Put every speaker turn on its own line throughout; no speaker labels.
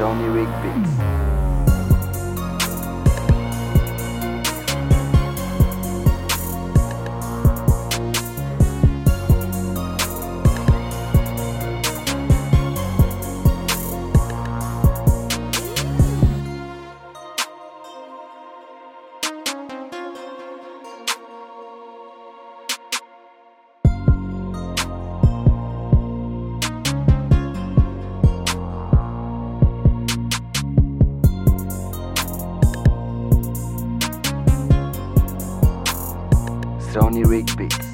Sony Rick Sony Rick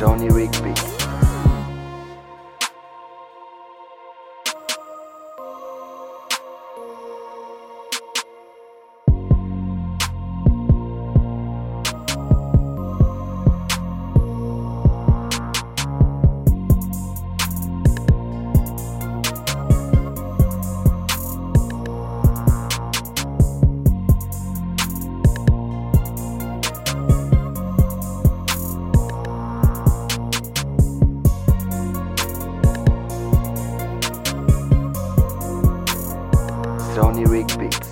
Sony Rick Beats.